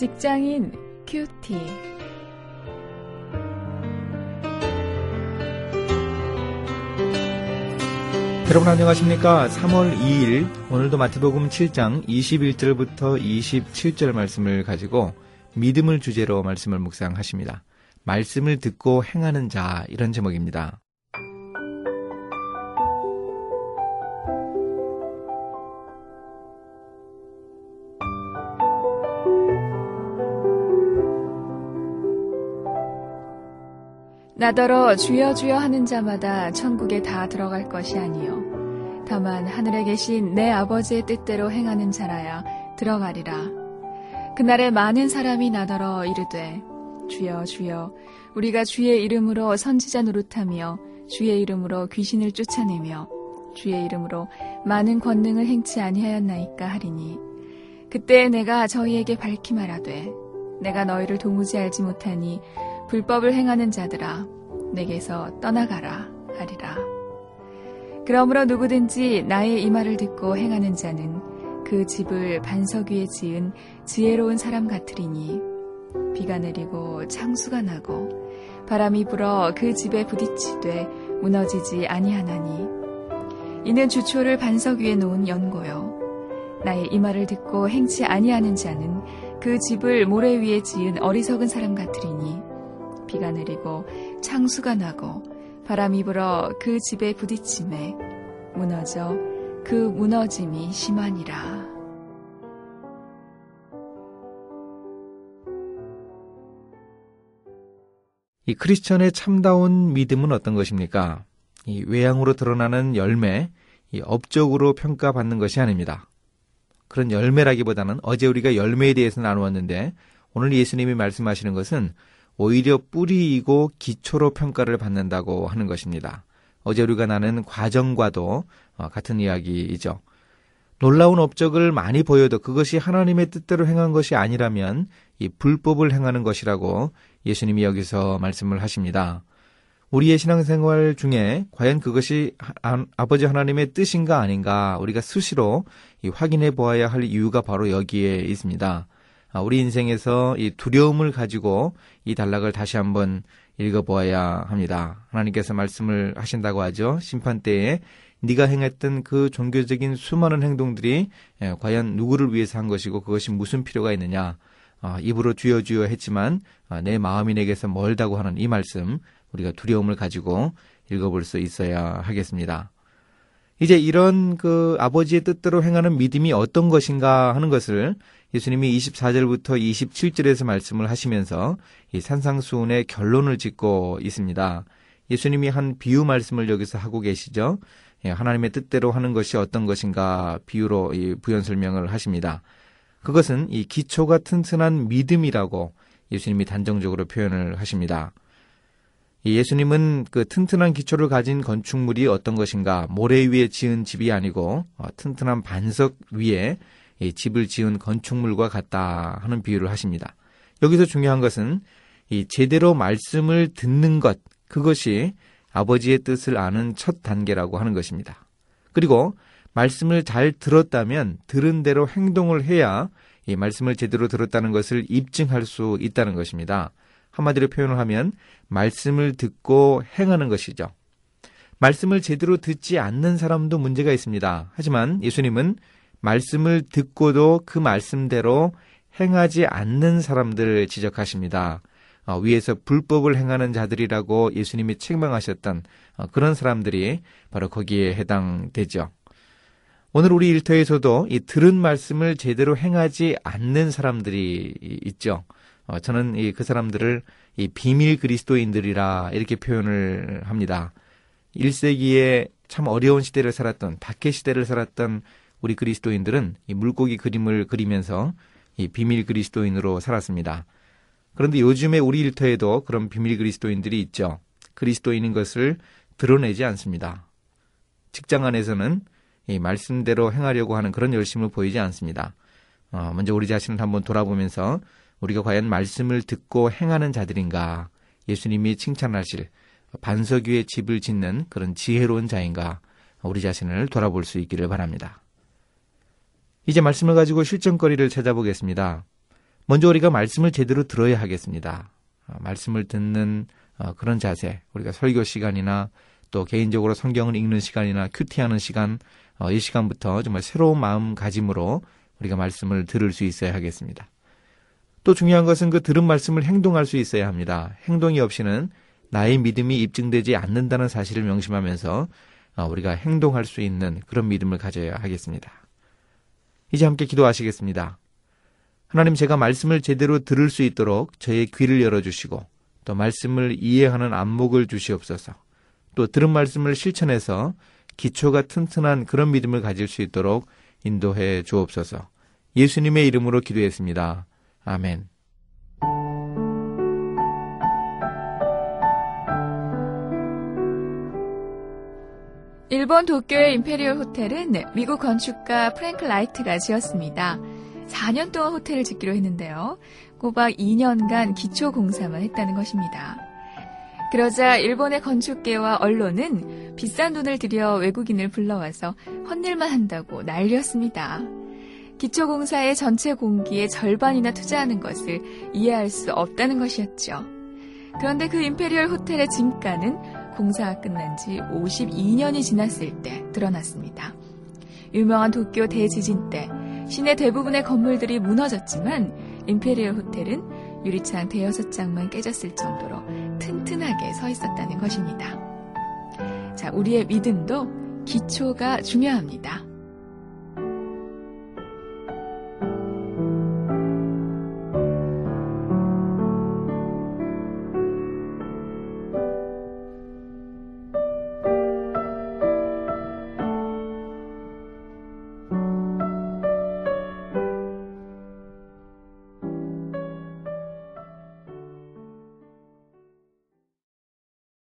직장인 큐티. 여러분 안녕하십니까? 3월 2일 오늘도 마태복음 7장 21절부터 27절 말씀을 가지고 믿음을 주제로 말씀을 묵상하십니다. 말씀을 듣고 행하는 자 이런 제목입니다. 나더러 주여 주여 하는 자마다 천국에 다 들어갈 것이 아니요. 다만 하늘에 계신 내 아버지의 뜻대로 행하는 자라야 들어가리라. 그날에 많은 사람이 나더러 이르되 주여 주여 우리가 주의 이름으로 선지자 노릇하며 주의 이름으로 귀신을 쫓아내며 주의 이름으로 많은 권능을 행치 아니하였나이까 하리니 그때 내가 저희에게 밝히 말하되 내가 너희를 도무지 알지 못하니 불법을 행하는 자들아 내게서 떠나가라 하리라. 그러므로 누구든지 나의 이 말을 듣고 행하는 자는 그 집을 반석 위에 지은 지혜로운 사람 같으리니 비가 내리고 창수가 나고 바람이 불어 그 집에 부딪히되 무너지지 아니하나니 이는 주초를 반석 위에 놓은 연고요 나의 이 말을 듣고 행치 아니하는 자는 그 집을 모래 위에 지은 어리석은 사람 같으리니 비가 내리고 창수가 나고 바람이 불어 그 집에 부딪힘에 무너져 그 무너짐이 심하니라. 이 크리스천의 참다운 믿음은 어떤 것입니까? 이 외양으로 드러나는 열매, 이 업적으로 평가받는 것이 아닙니다. 그런 열매라기보다는 어제 우리가 열매에 대해서 나누었는데 오늘 예수님이 말씀하시는 것은 오히려 뿌리이고 기초로 평가를 받는다고 하는 것입니다. 어제 우리가 나눈 과정과도 어, 같은 이야기이죠. 놀라운 업적을 많이 보여도 그것이 하나님의 뜻대로 행한 것이 아니라면 이 불법을 행하는 것이라고 예수님이 여기서 말씀을 하십니다. 우리의 신앙생활 중에 과연 그것이 아 버지 하나님의 뜻인가 아닌가 우리가 수시로 확인해 보아야 할 이유가 바로 여기에 있습니다. 아, 우리 인생에서 이 두려움을 가지고 이 단락을 다시 한번 읽어보아야 합니다. 하나님께서 말씀을 하신다고 하죠. 심판 때에 네가 행했던 그 종교적인 수많은 행동들이 예, 과연 누구를 위해서 한 것이고 그것이 무슨 필요가 있느냐. 아, 입으로 주여 주여 했지만 아, 내 마음이 내게서 멀다고 하는 이 말씀 우리가 두려움을 가지고 읽어볼 수 있어야 하겠습니다. 이제 이런 그 아버지의 뜻대로 행하는 믿음이 어떤 것인가 하는 것을 예수님이 24절부터 27절에서 말씀을 하시면서 이 산상수훈의 결론을 짓고 있습니다. 예수님이 한 비유 말씀을 여기서 하고 계시죠. 예, 하나님의 뜻대로 하는 것이 어떤 것인가 비유로 부연 설명을 하십니다. 그것은 이 기초가 튼튼한 믿음이라고 예수님이 단정적으로 표현을 하십니다. 예수님은 그 튼튼한 기초를 가진 건축물이 어떤 것인가 모래 위에 지은 집이 아니고 어, 튼튼한 반석 위에 집을 지은 건축물과 같다 하는 비유를 하십니다. 여기서 중요한 것은 이 제대로 말씀을 듣는 것 그것이 아버지의 뜻을 아는 첫 단계라고 하는 것입니다. 그리고 말씀을 잘 들었다면 들은 대로 행동을 해야 이 말씀을 제대로 들었다는 것을 입증할 수 있다는 것입니다. 한마디로 표현을 하면 말씀을 듣고 행하는 것이죠. 말씀을 제대로 듣지 않는 사람도 문제가 있습니다. 하지만 예수님은 말씀을 듣고도 그 말씀대로 행하지 않는 사람들을 지적하십니다. 어, 위에서 불법을 행하는 자들이라고 예수님이 책망하셨던 어, 그런 사람들이 바로 거기에 해당되죠. 오늘 우리 일터에서도 이 들은 말씀을 제대로 행하지 않는 사람들이 있죠. 어, 저는 이 그 사람들을 이 비밀 그리스도인들이라 이렇게 표현을 합니다. 1세기에 참 어려운 시대를 살았던 박해 시대를 살았던 우리 그리스도인들은 이 물고기 그림을 그리면서 이 비밀 그리스도인으로 살았습니다. 그런데 요즘에 우리 일터에도 그런 비밀 그리스도인들이 있죠. 그리스도인인 것을 드러내지 않습니다. 직장 안에서는 이 말씀대로 행하려고 하는 그런 열심을 보이지 않습니다. 어, 먼저 우리 자신을 한번 돌아보면서 우리가 과연 말씀을 듣고 행하는 자들인가, 예수님이 칭찬하실 반석 위에 집을 짓는 그런 지혜로운 자인가, 우리 자신을 돌아볼 수 있기를 바랍니다. 이제 말씀을 가지고 실전거리를 찾아보겠습니다. 먼저 우리가 말씀을 제대로 들어야 하겠습니다. 어, 말씀을 듣는 어, 그런 자세, 우리가 설교 시간이나 또 개인적으로 성경을 읽는 시간이나 큐티하는 시간, 어, 이 시간부터 정말 새로운 마음가짐으로 우리가 말씀을 들을 수 있어야 하겠습니다. 또 중요한 것은 그 들은 말씀을 행동할 수 있어야 합니다. 행동이 없이는 나의 믿음이 입증되지 않는다는 사실을 명심하면서 우리가 행동할 수 있는 그런 믿음을 가져야 하겠습니다. 이제 함께 기도하시겠습니다. 하나님 제가 말씀을 제대로 들을 수 있도록 저의 귀를 열어주시고 또 말씀을 이해하는 안목을 주시옵소서. 또 들은 말씀을 실천해서 기초가 튼튼한 그런 믿음을 가질 수 있도록 인도해 주옵소서. 예수님의 이름으로 기도했습니다. 아멘. 일본 도쿄의 임페리얼 호텔은 미국 건축가 프랭크 라이트가 지었습니다. 4년 동안 호텔을 짓기로 했는데요. 꼬박 2년간 기초 공사만 했다는 것입니다. 그러자 일본의 건축계와 언론은 비싼 돈을 들여 외국인을 불러와서 헛일만 한다고 난리였습니다. 기초공사의 전체 공기의 절반이나 투자하는 것을 이해할 수 없다는 것이었죠. 그런데 그 임페리얼 호텔의 진가는 공사가 끝난 지 52년이 지났을 때 드러났습니다. 유명한 도쿄 대지진 때 시내 대부분의 건물들이 무너졌지만 임페리얼 호텔은 유리창 대여섯 장만 깨졌을 정도로 튼튼하게 서 있었다는 것입니다. 자, 우리의 믿음도 기초가 중요합니다.